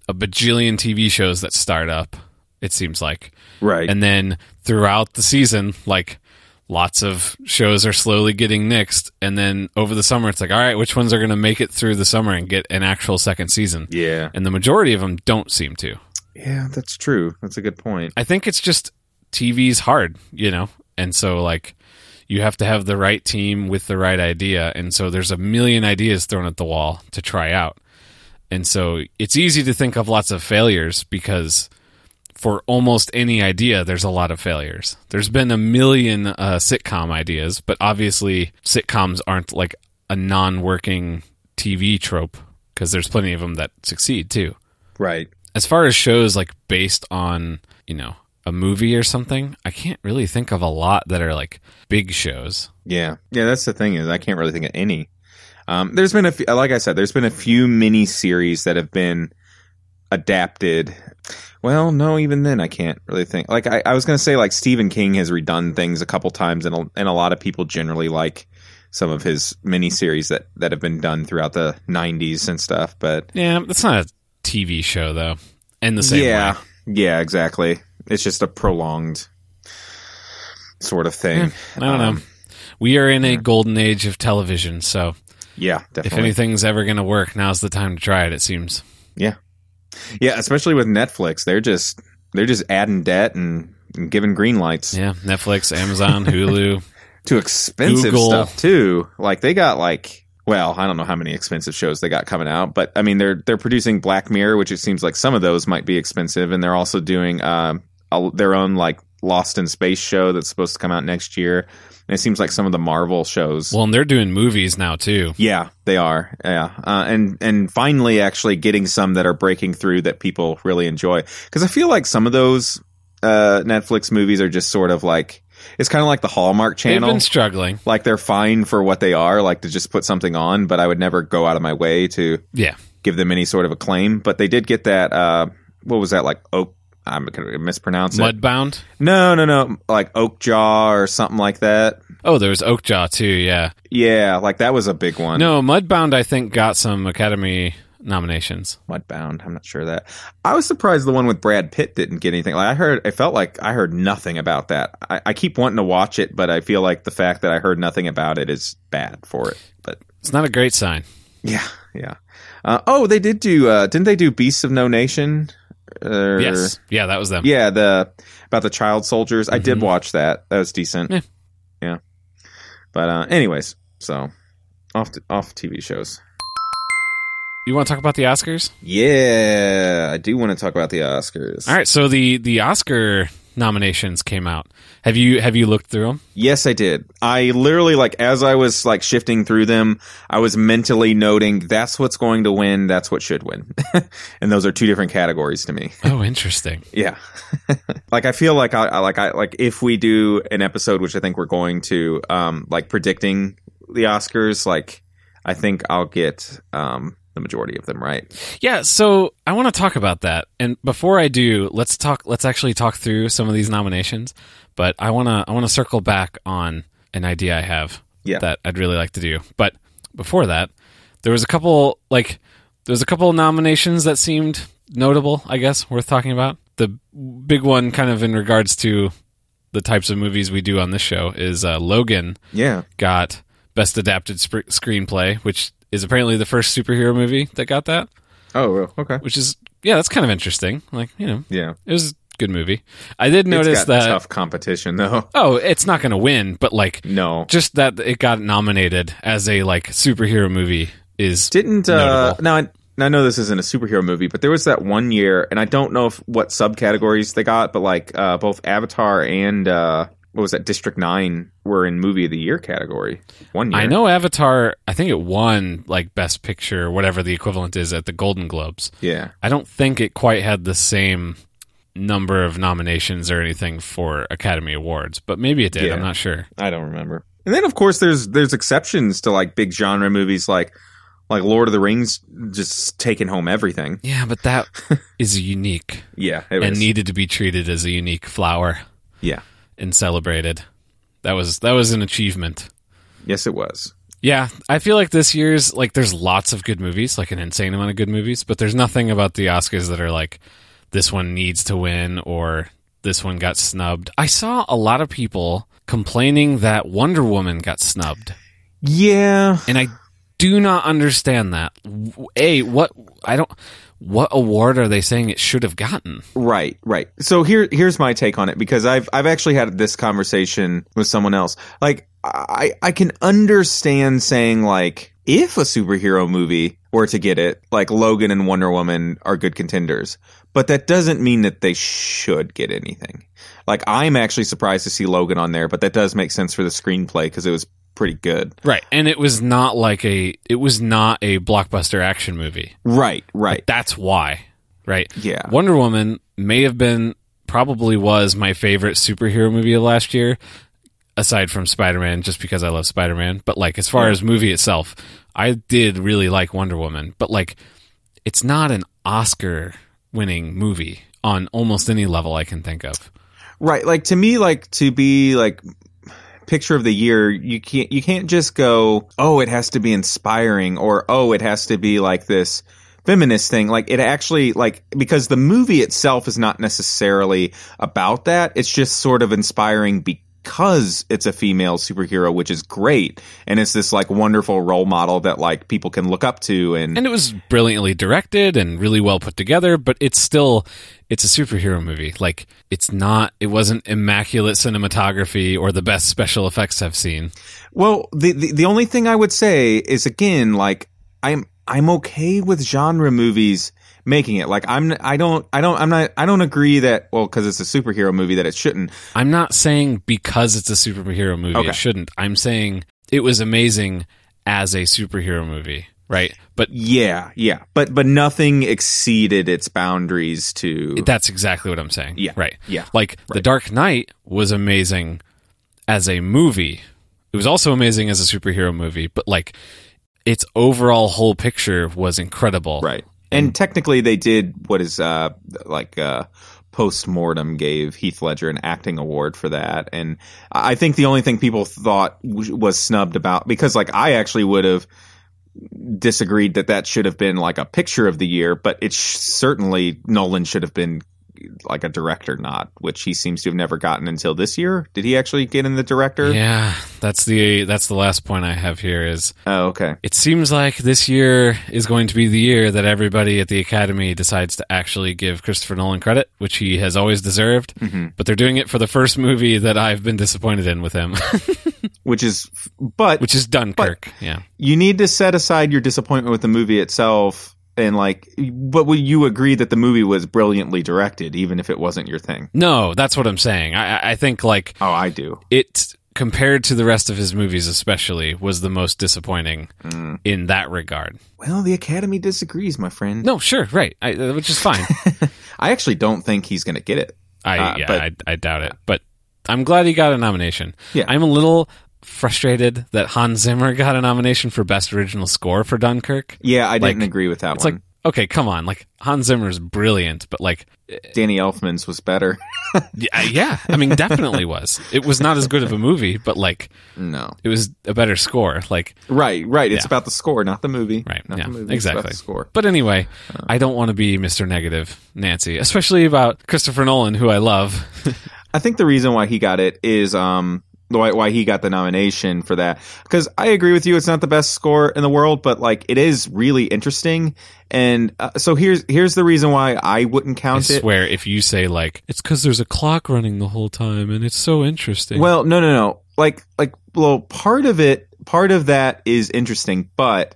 a bajillion TV shows that start up, it seems like. right. And then throughout the season, like lots of shows are slowly getting nixed and then over the summer it's like, all right, which ones are going to make it through the summer and get an actual second season? yeah, And the majority of them don't seem to. yeah, that's true. That's a good point. I think it's just TV's hard, you know? And so, like, you have to have the right team with the right idea. And so, there's a million ideas thrown at the wall to try out. And so, it's easy to think of lots of failures because for almost any idea, there's a lot of failures. There's been a million uh, sitcom ideas, but obviously, sitcoms aren't like a non working TV trope because there's plenty of them that succeed too Right. as far as shows like based on you know a movie or something i can't really think of a lot that are like big shows Yeah, yeah. That's the thing is I can't really think of any. Um, there's been a few, like I said, there's been a few mini series that have been adapted. Well, no, even then I can't really think. Like I, I was going to say, like Stephen King has redone things a couple times, and a, and a lot of people generally like some of his mini series that that have been done throughout the '90s and stuff. But yeah that's not a tv show though in the same yeah, way yeah, exactly. It's just a prolonged sort of thing. i don't know Um, we are in a golden age of television so Yeah, if anything's ever going to work now's the time to try it it seems Yeah. Yeah, especially with Netflix. They're just they're just adding debt and, and giving green lights yeah netflix amazon hulu [LAUGHS] to expensive Google. stuff too. Like they got like well, I don't know how many expensive shows they got coming out, but I mean they're they're producing Black Mirror, which it seems like some of those might be expensive, and they're also doing um a, their own like Lost in Space show that's supposed to come out next year. And it seems like some of the Marvel shows well and they're doing movies now too Yeah, they are. Yeah, uh, and and finally, actually getting some that are breaking through that people really enjoy. Because I feel like some of those uh, Netflix movies are just sort of like it's kind of like the Hallmark they've Channel. been struggling like they're fine for what they are, like to just put something on. But I would never go out of my way to yeah give them any sort of acclaim. But they did get that. Uh, what was that like? Oak. I'm gonna mispronounce it. mudbound No, no, no. Like Okja or something like that. Oh, there was Okja too. Yeah. Yeah, like that was a big one. No, Mudbound I think got some Academy nominations. Mudbound. I'm not sure of that. I was surprised the one with Brad Pitt didn't get anything. Like I heard, it felt like I heard nothing about that. I, I keep wanting to watch it, but I feel like the fact that I heard nothing about it is bad for it. But It's not a great sign. yeah, yeah. Uh, oh, they did do. Uh, didn't they do Beasts of No Nation? Uh, Yes. Yeah, that was them. Yeah, the about the child soldiers. I did watch that. That was decent. Yeah. Yeah. But uh, anyways, so off to, off TV shows. You want to talk about the Oscars? Yeah, I do want to talk about the Oscars. All right, so the the Oscar nominations came out. Have you have you looked through them? Yes, I did. I literally like as I was like shifting through them, I was mentally noting that's what's going to win, that's what should win. [LAUGHS] and those are two different categories to me. Oh, interesting. [LAUGHS] Yeah. [LAUGHS] like I feel like I, I like I like if we do an episode which I think we're going to um like predicting the Oscars, like I think I'll get um the majority of them right. Yeah, so I want to talk about that. And before I do, let's talk let's actually talk through some of these nominations, but I want to I want to circle back on an idea I have Yeah. that I'd really like to do. But before that, there was a couple like there was a couple nominations that seemed notable, I guess, worth talking about. The big one kind of in regards to the types of movies we do on this show is uh, Logan Yeah. got best adapted sp- screenplay, which is apparently the first superhero movie that got that Oh, okay. which is yeah, that's kind of interesting. Like you know, Yeah. it was a good movie. I did notice it's got that tough competition though. [LAUGHS] oh, it's not going to win, but like No. just that it got nominated as a like superhero movie is Didn't uh Notable. now I, now I know this isn't a superhero movie, but there was that one year, and I don't know if what subcategories they got, but like uh, both Avatar and uh, what was that District Nine were in movie of the year category one year. I know Avatar. I think it won like best picture, whatever the equivalent is at the Golden Globes. Yeah, I don't think it quite had the same number of nominations or anything for Academy Awards, but maybe it did. Yeah. I'm not sure. I don't remember. And then of course there's there's exceptions to like big genre movies like like Lord of the Rings just taking home everything. Yeah, but that [LAUGHS] is unique Yeah, it and needed to be treated as a unique flower. yeah, and celebrated. That was that was an achievement. yes, it was. Yeah, I feel like this year's like there's lots of good movies, like an insane amount of good movies, but there's nothing about the Oscars that are like this one needs to win or this one got snubbed. I saw a lot of people complaining that Wonder Woman got snubbed, Yeah, and I do not understand that. A, what I don't what award are they saying it should have gotten? Right, right. So here here's my take on it because I've I've actually had this conversation with someone else. Like I I can understand saying like if a superhero movie were to get it, like Logan and Wonder Woman are good contenders, but that doesn't mean that they should get anything. Like I'm actually surprised to see Logan on there, but that does make sense for the screenplay because it was pretty good. Right, and it was not like a it was not a blockbuster action movie. Right, right. That's why, right? Yeah. Wonder Woman may have been, probably was my favorite superhero movie of last year, aside from Spider Man, just because I love Spider Man. But like, as far as movie itself, I did really like Wonder Woman. But like, it's not an Oscar winning movie on almost any level I can think of. Right. Like to me, like to be like picture of the year, you can't you can't just go, oh, it has to be inspiring or oh, it has to be like this feminist thing. Like it actually like because the movie itself is not necessarily about that. It's just sort of inspiring because it's a female superhero, which is great. And it's this like wonderful role model that like people can look up to and, And it was brilliantly directed and really well put together, but it's still it's a superhero movie. Like it's not it wasn't immaculate cinematography or the best special effects I've seen. Well, the, the the only thing I would say is again, like I'm I'm okay with genre movies making it. Like I'm I don't I don't I'm not I don't agree that well because it's a superhero movie that it shouldn't. I'm not saying because it's a superhero movie Okay. it shouldn't. I'm saying it was amazing as a superhero movie, right? But Yeah, yeah, but but nothing exceeded its boundaries to. that's exactly what I'm saying. Yeah. Right. Yeah. Like The Dark Knight was amazing as a movie. It was also amazing as a superhero movie, but like its overall whole picture was incredible. Right. And technically, they did what is uh like uh post mortem gave Heath Ledger an acting award for that, and I think the only thing people thought w- was snubbed about because like I actually would have disagreed that that should have been like a picture of the year, but it's certainly Nolan should have been like a director nod, which he seems to have never gotten until this year. Did he actually get in the director? Yeah, that's the that's the last point I have here is Oh, okay. it seems like this year is going to be the year that everybody at the Academy decides to actually give Christopher Nolan credit, which he has always deserved. Mm-hmm. But they're doing it for the first movie that I've been disappointed in with him, [LAUGHS] Which is, but which is Dunkirk. yeah. you need to set aside your disappointment with the movie itself and like but will you agree that the movie was brilliantly directed even if it wasn't your thing No, that's what I'm saying. I, I- think like oh i do it compared to the rest of his movies, especially, was the most disappointing in that regard. well the academy disagrees my friend No, sure, right, I, uh, which is fine. [LAUGHS] i actually don't think he's gonna get it I Uh, yeah, but- I, I doubt it, but I'm glad he got a nomination. Yeah. I'm a little frustrated that Hans Zimmer got a nomination for best original score for Dunkirk. yeah i didn't Like, agree with that It's one like okay, come on, like Hans Zimmer's brilliant, but like danny elfman's was better [LAUGHS] yeah, yeah, I mean, definitely was. It was not as good of a movie, but like no it was a better score. Like right right it's Yeah. about the score not the movie Right. not yeah. the movie exactly. score But anyway, I don't want to be Mr. Negative Nancy, especially about Christopher Nolan, who I love. [LAUGHS] I think the reason why he got it is um why why he got the nomination for that. Because I agree with you it's not the best score in the world but like it is really interesting. And uh, so here's here's the reason why I wouldn't I count it. swear, if you say like it's because there's a clock running the whole time and it's so interesting. well no no no. Like like well part of it part of that is interesting but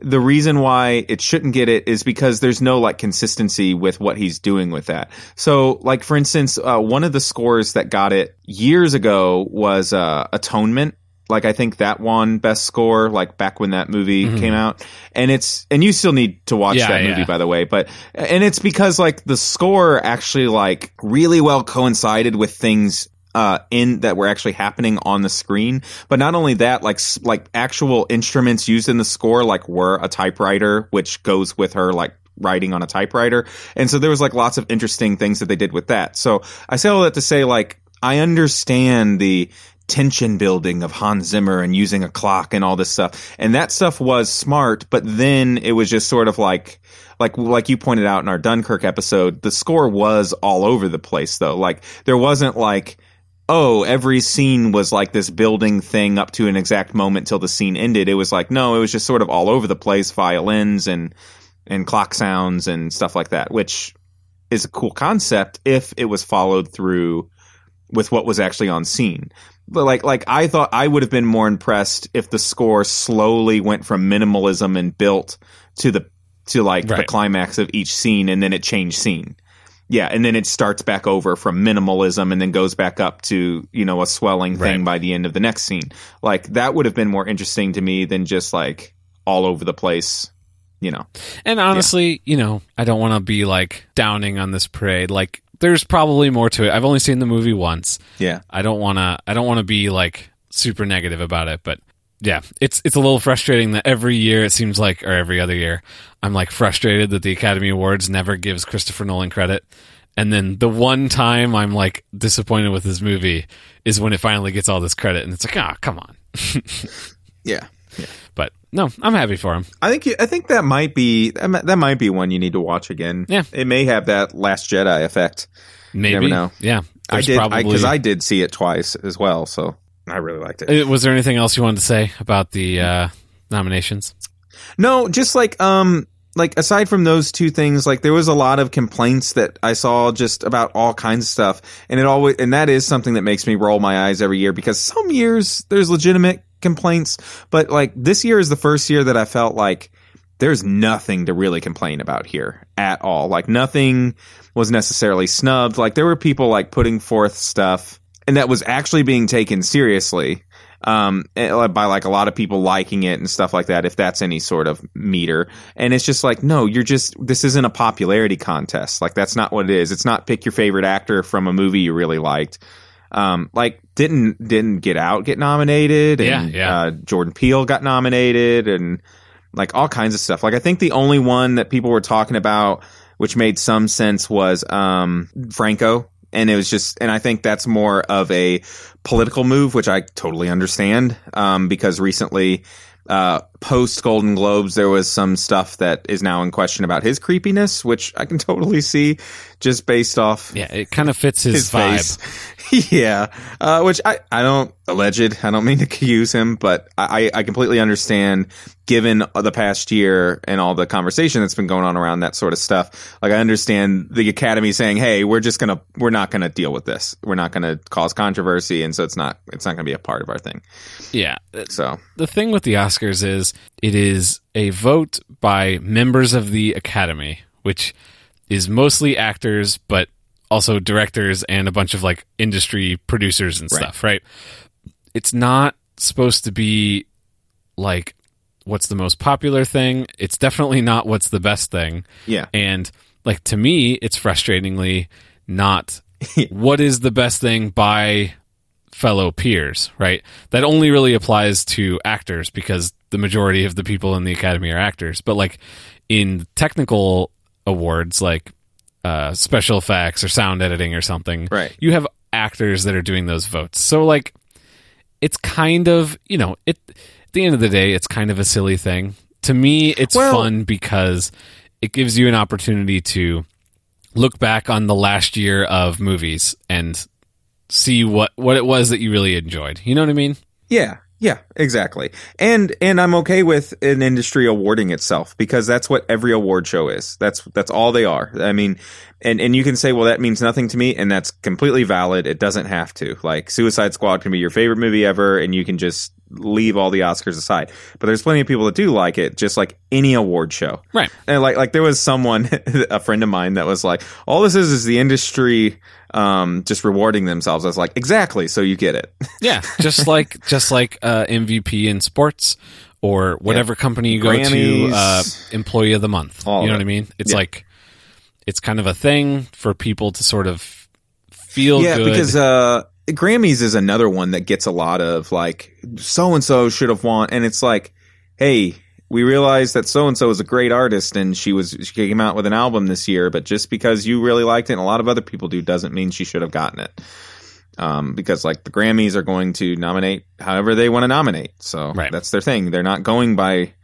the reason why it shouldn't get it is because there's no like consistency with what he's doing with that. So, like for instance, uh, one of the scores that got it years ago was uh, Atonement. Like I think that won best score like back when that movie came out. And it's and you still need to watch Yeah, that movie yeah. by the way, but and it's because like the score actually like really well coincided with things uh, in that were actually happening on the screen. But not only that, like like actual instruments used in the score, like were a typewriter, which goes with her like writing on a typewriter. And so there was like lots of interesting things that they did with that. So I say all that to say like I understand the tension building of Hans Zimmer and using a clock and all this stuff. And that stuff was smart, but then it was just sort of like like like you pointed out in our Dunkirk episode, the score was all over the place though. Like there wasn't like oh, every scene was like this building thing up to an exact moment till the scene ended. It was like, no, it was just sort of all over the place, violins and, and clock sounds and stuff like that, which is a cool concept if it was followed through with what was actually on scene. But like, like I thought I would have been more impressed if the score slowly went from minimalism and built to the, to like the climax of each scene and then it changed scene. Yeah, and then it starts back over from minimalism and then goes back up to, you know, a swelling thing Right. by the end of the next scene. Like that would have been more interesting to me than just like all over the place, you know. and honestly, you know, I don't want to be like downing on this parade. Like, there's probably more to it. I've only seen the movie once. Yeah. I don't want to. I don't want to be like super negative about it, but yeah, it's it's a little frustrating that every year it seems like, or every other year, I'm like frustrated that the Academy Awards never gives Christopher Nolan credit. And then the one time I'm like disappointed with this movie is when it finally gets all this credit, and it's like, ah, come on. Yeah. But no, I'm happy for him. I think you- I think that might be that might, be one you need to watch again. Yeah. It may have that Last Jedi effect. Maybe, never know. yeah. I did probably. because I, did see it twice as well, so I really liked it. Uh, was there anything else you wanted to say about the uh, nominations? No, just like um like aside from those two things, like there was a lot of complaints that I saw just about all kinds of stuff. And it always and that is something that makes me roll my eyes every year because some years there's legitimate complaints, but like this year is the first year that I felt like there's nothing to really complain about here at all. Like nothing was necessarily snubbed. Like there were people like putting forth stuff and that was actually being taken seriously um eh, by like a lot of people liking it and stuff like that if that's any sort of meter. And it's just like no you're just this isn't a popularity contest. Like that's not what it is. It's not pick your favorite actor from a movie you really liked. Um like didn't didn't get out get nominated? And Yeah, yeah. Uh, jordan peele got nominated and like all kinds of stuff. Like i think the only one that people were talking about which made some sense, was um, Franco. And it was just, and I think that's more of a political move, which I totally understand, um, because recently, uh, post Golden Globes, there was some stuff that is now in question about his creepiness, which I can [LAUGHS] totally see just based off Yeah, it kind of fits his, his vibe. face. [LAUGHS] yeah, uh, which I, I don't alleged. I don't mean to [LAUGHS] accuse him, but I, I completely understand given the past year and all the conversation that's been going on around that sort of stuff. Like I understand the Academy saying, "Hey, we're just gonna we're not gonna deal with this. We're not gonna cause controversy, and so it's not it's not gonna be a part of our thing." Yeah, So the thing with the Oscars is it is a vote by members of the Academy, which is mostly actors, but also directors and a bunch of like industry producers and Right. stuff, right? It's not supposed to be like what's the most popular thing. It's definitely not what's the best thing. yeah, And like to me, it's frustratingly not [LAUGHS] what is the best thing by fellow peers, right? That only really applies to actors because the majority of the people in the academy are actors. But like in technical awards like uh, special effects or sound editing or something, Right. you have actors that are doing those votes. So like it's kind of, you know, it at the end of the day it's kind of a silly thing. To me, it's Well- fun because it gives you an opportunity to look back on the last year of movies and see what what it was that you really enjoyed. You know what I mean? Yeah, yeah, exactly. And and I'm okay with an industry awarding itself because that's what every award show is. That's that's all they are. I mean, and and you can say, well, that means nothing to me, and that's completely valid. It doesn't have to. Like Suicide Squad can be your favorite movie ever, and you can just leave all the Oscars aside. But there's plenty of people that do like it, just like any award show. Right. And like like there was someone, [LAUGHS] a friend of mine, that was like, all this is is the industry um just rewarding themselves. I was like, exactly. So you get it. [LAUGHS] Yeah, just like just like uh, MVP in sports or whatever company you go Grammys. to, uh, employee of the month. You know what I mean? It's Yeah. like it's kind of a thing for people to sort of feel yeah, good. because uh, Grammys is another one that gets a lot of like so and so should have won, and it's like, hey, we realize that so and so is a great artist, and she was she came out with an album this year, but just because you really liked it, and a lot of other people do, doesn't mean she should have gotten it. Um, because like the Grammys are going to nominate however they want to nominate, so Right. that's their thing. They're not going by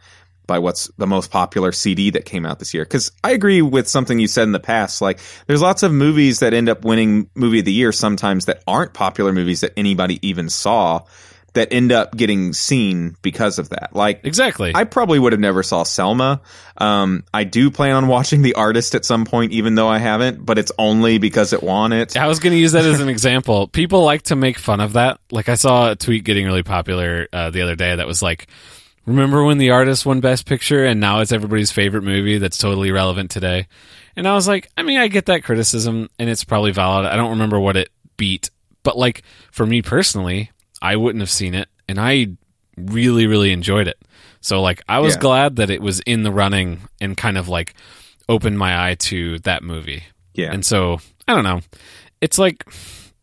by what's the most popular CD that came out this year. Because I agree with something you said in the past. Like, there's lots of movies that end up winning movie of the year sometimes that aren't popular movies that anybody even saw that end up getting seen because of that. Like, exactly. I probably would have never saw Selma. Um, I do plan on watching The Artist at some point, even though I haven't, but it's only because it won it. I was going to use that as an [LAUGHS] example. People like to make fun of that. Like I saw a tweet getting really popular uh, the other day that was like, "Remember when the artist won Best Picture and now it's everybody's favorite movie that's totally relevant today?" And I was like, I mean, I get that criticism and it's probably valid. I don't remember what it beat, but like for me personally, I wouldn't have seen it, and I really, really enjoyed it. So like, I was Yeah. glad that it was in the running and kind of like opened my eye to that movie. Yeah. And so I don't know. It's like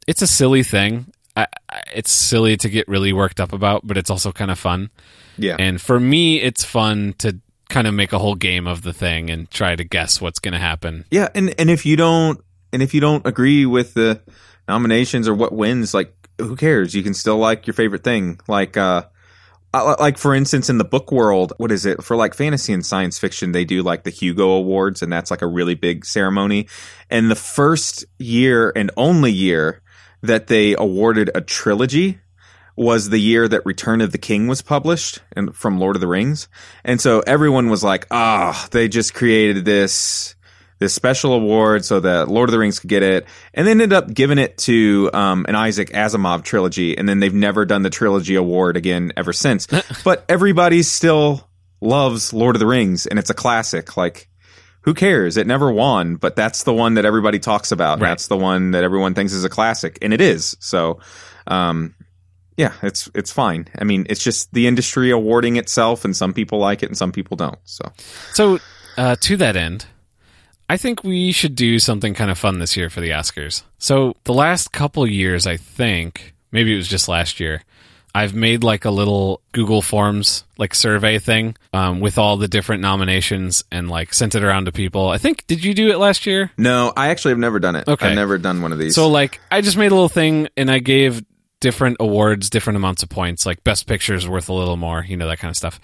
it's a silly thing. I, I, it's silly to get really worked up about, but it's also kind of fun. yeah. And for me, it's fun to kind of make a whole game of the thing and try to guess what's going to happen. Yeah, and and if you don't and if you don't agree with the nominations or what wins, like who cares? You can still like your favorite thing. Like uh like for instance in the book world, what is it? For like fantasy and science fiction, they do like the Hugo Awards and that's like a really big ceremony. And the first year and only year that they awarded a trilogy was the year that Return of the King was published and from Lord of the Rings. And so everyone was like, ah, they just created this this special award so that Lord of the Rings could get it, and they ended up giving it to um, an Isaac Asimov trilogy, and then they've never done the trilogy award again ever since. [LAUGHS] but everybody still loves Lord of the Rings, and it's a classic. Like, who cares? It never won, but that's the one that everybody talks about. Right. That's the one that everyone thinks is a classic, and it is. So, um, yeah, it's it's fine. I mean, it's just the industry awarding itself, and some people like it, and some people don't. So, So, uh, to that end, I think we should do something kind of fun this year for the Oscars. So, the last couple years, I think, maybe it was just last year, I've made like a little Google Forms like survey thing um, with all the different nominations and like sent it around to people. I think did you do it last year? No, I actually have never done it. Okay. I've never done one of these. So like I just made a little thing and I gave different awards different amounts of points. Like best picture is worth a little more, you know that kind of stuff.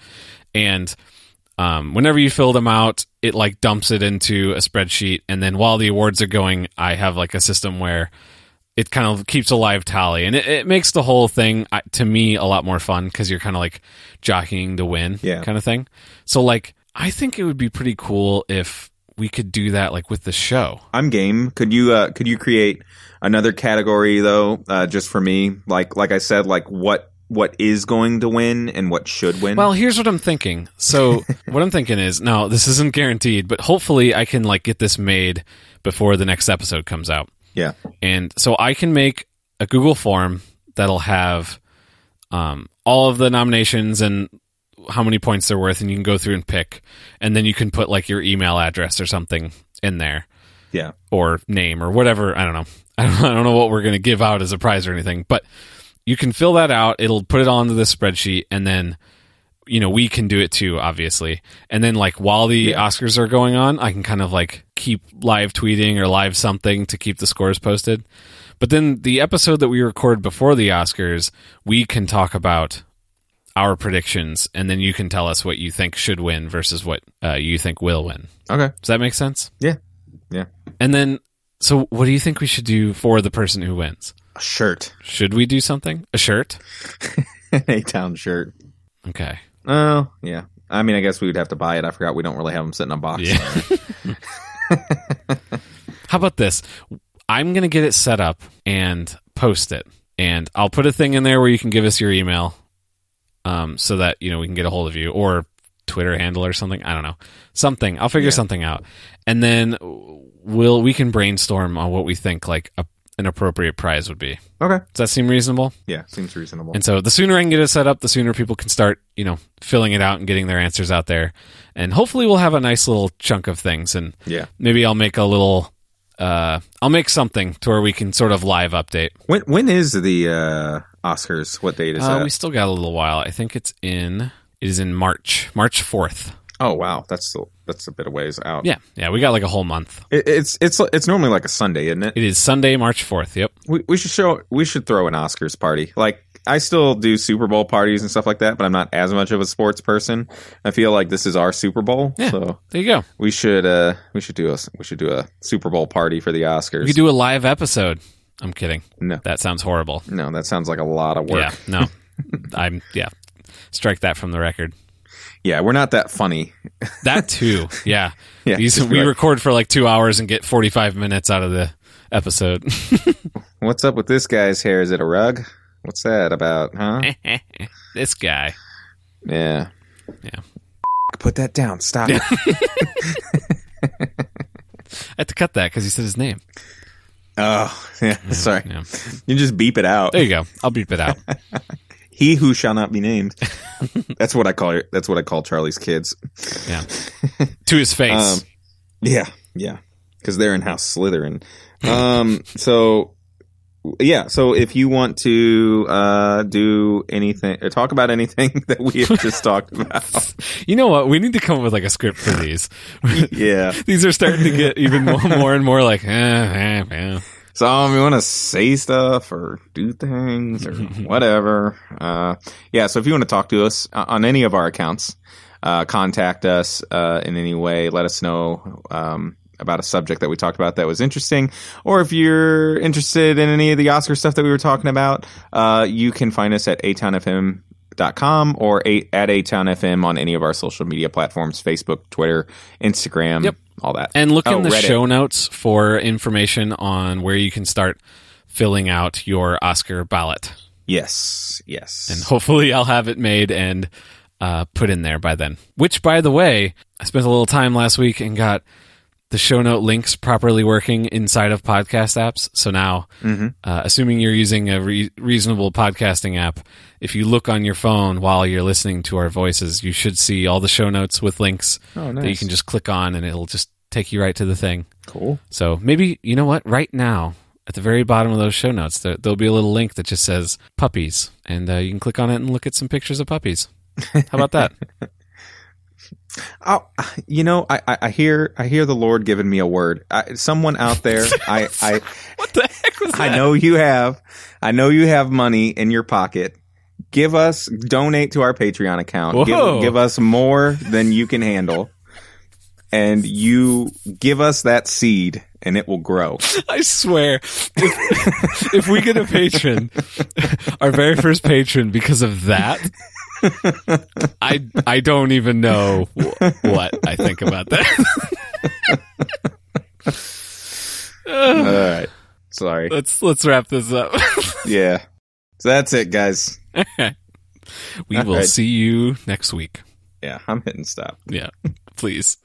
And um, whenever you fill them out, it like dumps it into a spreadsheet, and then while the awards are going, I have like a system where it kind of keeps a live tally, and it, it makes the whole thing uh, to me a lot more fun because you're kind of like jockeying to win, Yeah. kind of thing. So like I think it would be pretty cool if we could do that like with the show. I'm game. Could you uh could you create another category though, uh just for me? Like like I said, like what what is going to win and what should win? Well, here's what I'm thinking. So, [LAUGHS] what I'm thinking is, now this isn't guaranteed, but hopefully I can like get this made before the next episode comes out. yeah. And so I can make a Google form that'll have um, all of the nominations and how many points they're worth, and you can go through and pick, and then you can put like your email address or something in there, Yeah. or name or whatever. I don't know. I [LAUGHS] don't, I don't know what we're going to give out as a prize or anything, but you can fill that out. It'll put it onto the spreadsheet, and then you know we can do it too, obviously. And then like while the Yeah. Oscars are going on, I can kind of like keep live tweeting or live something to keep the scores posted. But then the episode that we record before the Oscars, we can talk about our predictions, and then you can tell us what you think should win versus what uh, you think will win. Okay. Does that make sense? Yeah. Yeah. And then, so what do you think we should do for the person who wins? A shirt. Should we do something? A shirt? An [LAUGHS] A Town shirt. Okay. Oh, yeah. I mean, I guess we would have to buy it. I forgot we don't really have them sitting on box. Yeah. [LAUGHS] How about this? I'm going to get it set up and post it. And I'll put a thing in there where you can give us your email um, so that, you know, we can get a hold of you or Twitter handle or something. I don't know. Something. I'll figure Yeah. something out. And then we'll, we can brainstorm on what we think like a, an appropriate prize would be. Okay. Does that seem reasonable? Yeah. Seems reasonable. And so the sooner I can get it set up, the sooner people can start, you know, filling it out and getting their answers out there. And hopefully we'll have a nice little chunk of things and yeah. maybe I'll make a little uh I'll make something to where we can sort of live update. When when is the uh Oscars? What date is Uh, that? we still got a little while. I think it's in it is in March. March 4th. Oh wow, that's still that's a bit of ways out. Yeah. Yeah, we got like a whole month. It, it's it's it's normally like a Sunday, isn't it? It is Sunday, March 4th. Yep. We we should show we should throw an Oscars party. Like I still do Super Bowl parties and stuff like that, but I'm not as much of a sports person. I feel like this is our Super Bowl, Yeah. so There you go. we should uh we should do a we should do a Super Bowl party for the Oscars. We could do a live episode. I'm kidding. no, That sounds horrible. no, that sounds like a lot of work. Yeah. No. [LAUGHS] I'm yeah. Strike that from the record. Yeah, we're not that funny. That too. [LAUGHS] Yeah. Yeah, These, we like- record for like two hours and get 45 minutes out of the episode. [LAUGHS] What's up with this guy's hair? Is it a rug? What's that about, huh? [LAUGHS] this guy. Yeah. Yeah. Put that down. Stop. It. I had to cut that because he said his name. oh, yeah. Sorry. Yeah. You just beep it out. There you go. I'll beep it out. He who shall not be named. [LAUGHS] that's what I call it. That's what I call Charlie's kids. Yeah. [LAUGHS] to his face. Um, yeah, yeah, because they're in House Slytherin. Um, [LAUGHS] so yeah, so if you want to uh, do anything, or talk about anything that we have just talked about, you know what? We need to come up with like a script for these. yeah. these are starting to get even more, more and more like, eh, eh, eh. So um, you want to say stuff or do things or [LAUGHS] whatever. Uh, yeah. So if you want to talk to us uh, on any of our accounts, uh, contact us uh, in any way. Let us know um, about a subject that we talked about that was interesting, or if you're interested in any of the Oscar stuff that we were talking about, uh, you can find us at atownfm.com or a- at atownfm on any of our social media platforms: Facebook, Twitter, Instagram, Yep. All that. And look Oh, in the Reddit. show notes for information on where you can start filling out your Oscar ballot. Yes. Yes. and hopefully I'll have it made and uh, put in there by then. Which, by the way, I spent a little time last week and got the show note links properly working inside of podcast apps. So now, Mhm. uh, assuming you're using a re- reasonable podcasting app, if you look on your phone while you're listening to our voices, you should see all the show notes with links Oh, that you can just click on and it'll just take you right to the thing. Cool. So maybe, you know what, right now, at the very bottom of those show notes, there, there'll be a little link that just says puppies, and uh, you can click on it and look at some pictures of puppies. How about that? [LAUGHS] Oh, you know, I, I, I hear I hear the Lord giving me a word. I, someone out there, [LAUGHS] I, I what the heck was that? I know you have, I know you have money in your pocket. Give us, donate to our Patreon account. Give, give us more than you can handle, and you give us that seed, and it will grow. [LAUGHS] I swear, if, if we get a patron, [LAUGHS] our very first patron, because of that, I I don't even know wh- what I think about that. [LAUGHS] All right, sorry. let's let's wrap this up. Yeah, so that's it, guys. [LAUGHS] we All will right. see you next week. Yeah, I'm hitting stop. Yeah, please.